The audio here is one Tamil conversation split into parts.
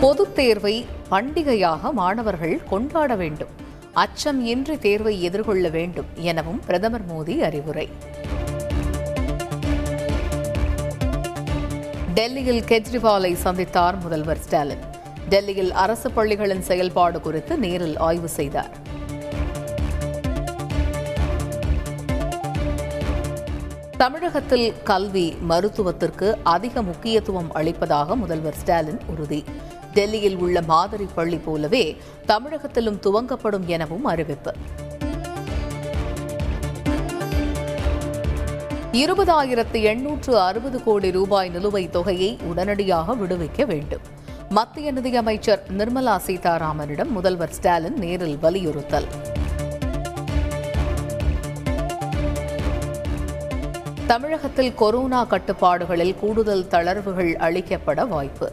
பொதுத் தேர்வை பண்டிகையாக மாணவர்கள் கொண்டாட வேண்டும். அச்சம் இன்றி தேர்வை எதிர்கொள்ள வேண்டும் எனவும் பிரதமர் மோடி அறிவுரை. டெல்லியில் கெஜ்ரிவாலை சந்தித்தார் முதல்வர் ஸ்டாலின். டெல்லியில் அரசு பள்ளிகளின் செயல்பாடு குறித்து நேரில் ஆய்வு செய்தார். தமிழகத்தில் கல்வி மருத்துவத்திற்கு அதிக முக்கியத்துவம் அளிப்பதாக முதல்வர் ஸ்டாலின் உறுதி. டெல்லியில் உள்ள மாதிரி பள்ளி போலவே தமிழகத்திலும் துவங்கப்படும் எனவும் அறிவிப்பு. இருபதாயிரத்து எண்ணூற்று அறுபது கோடி ரூபாய் நிலுவைத் தொகையை உடனடியாக விடுவிக்க வேண்டும். மத்திய நிதியமைச்சர் நிர்மலா சீதாராமனிடம் முதல்வர் ஸ்டாலின் நேரில் வலியுறுத்தல். தமிழகத்தில் கொரோனா கட்டுப்பாடுகளில் கூடுதல் தளர்வுகள் அளிக்கப்பட வாய்ப்பு.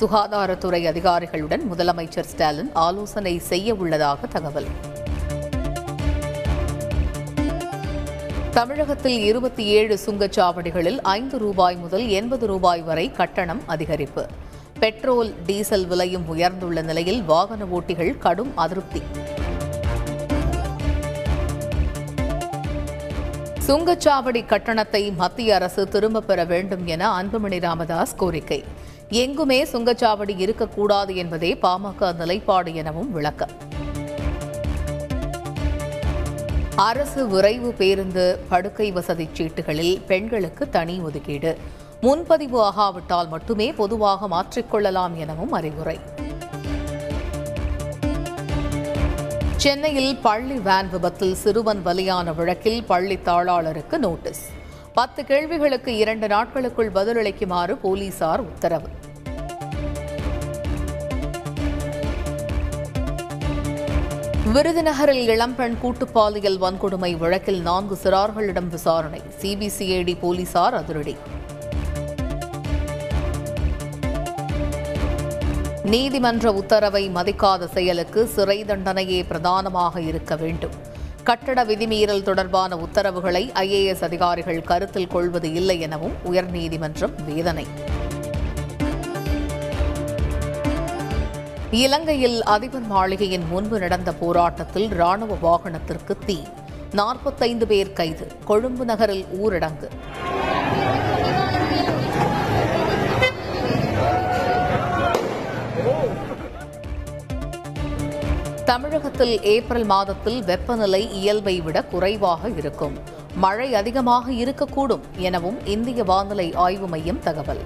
சுகாதாரத்துறை அதிகாரிகளுடன் முதலமைச்சர் ஸ்டாலின் ஆலோசனை செய்ய உள்ளதாக தகவல். தமிழகத்தில் இருபத்தி ஏழு சுங்கச்சாவடிகளில் ஐந்து ரூபாய் முதல் எண்பது ரூபாய் வரை கட்டணம் அதிகரிப்பு. பெட்ரோல் டீசல் விலையும் உயர்ந்துள்ள நிலையில் வாகன ஓட்டிகள் கடும் அதிருப்தி. சுங்கச்சாவடி கட்டணத்தை மத்திய அரசு திரும்பப் பெற வேண்டும் என அன்புமணி ராமதாஸ் கோரிக்கை. எங்குமே சுங்கச்சாவடி இருக்கக்கூடாது என்பதே பாமக நிலைப்பாடு எனவும் விளக்கம். அரசு விரைவு பேருந்து படுக்கை வசதி சீட்டுகளில் பெண்களுக்கு தனி ஒதுக்கீடு. முன்பதிவு ஆகாவிட்டால் மட்டுமே பொதுவாக மாற்றிக்கொள்ளலாம் எனவும் அறிவுரை. சென்னையில் பள்ளி வேன் விபத்தில் சிறுவன் பலியான வழக்கில் பள்ளி தாளாளருக்கு நோட்டீஸ். பத்து கேள்விகளுக்கு இரண்டு நாட்களுக்குள் பதிலளிக்குமாறு போலீசார் உத்தரவு. விருதுநகரில் இளம்பெண் கூட்டுப்பாலியல் வன்கொடுமை வழக்கில் நான்கு சிறார்களிடம் விசாரணை. சிபிசிஐடி போலீசார் அதிரடி. நீதிமன்ற உத்தரவை மதிக்காத செயலுக்கு சிறை தண்டனையே பிரதானமாக இருக்க வேண்டும். கட்டட விதிமீறல் தொடர்பான உத்தரவுகளை ஐஏஎஸ் அதிகாரிகள் கருத்தில் கொள்வது இல்லை எனவும் உயர்நீதிமன்றம் வேதனை. இலங்கையில் அதிபர் மாளிகையின் முன்பு நடந்த போராட்டத்தில் ராணுவ வாகனத்திற்கு தீ. நாற்பத்தைந்து பேர் கைது. கொழும்பு நகரில் ஊரடங்கு. தமிழகத்தில் ஏப்ரல் மாதத்தில் வெப்பநிலை இயல்பை விட குறைவாக இருக்கும். மழை அதிகமாக இருக்கக்கூடும் எனவும் இந்திய வானிலை ஆய்வு மையம் தகவல்.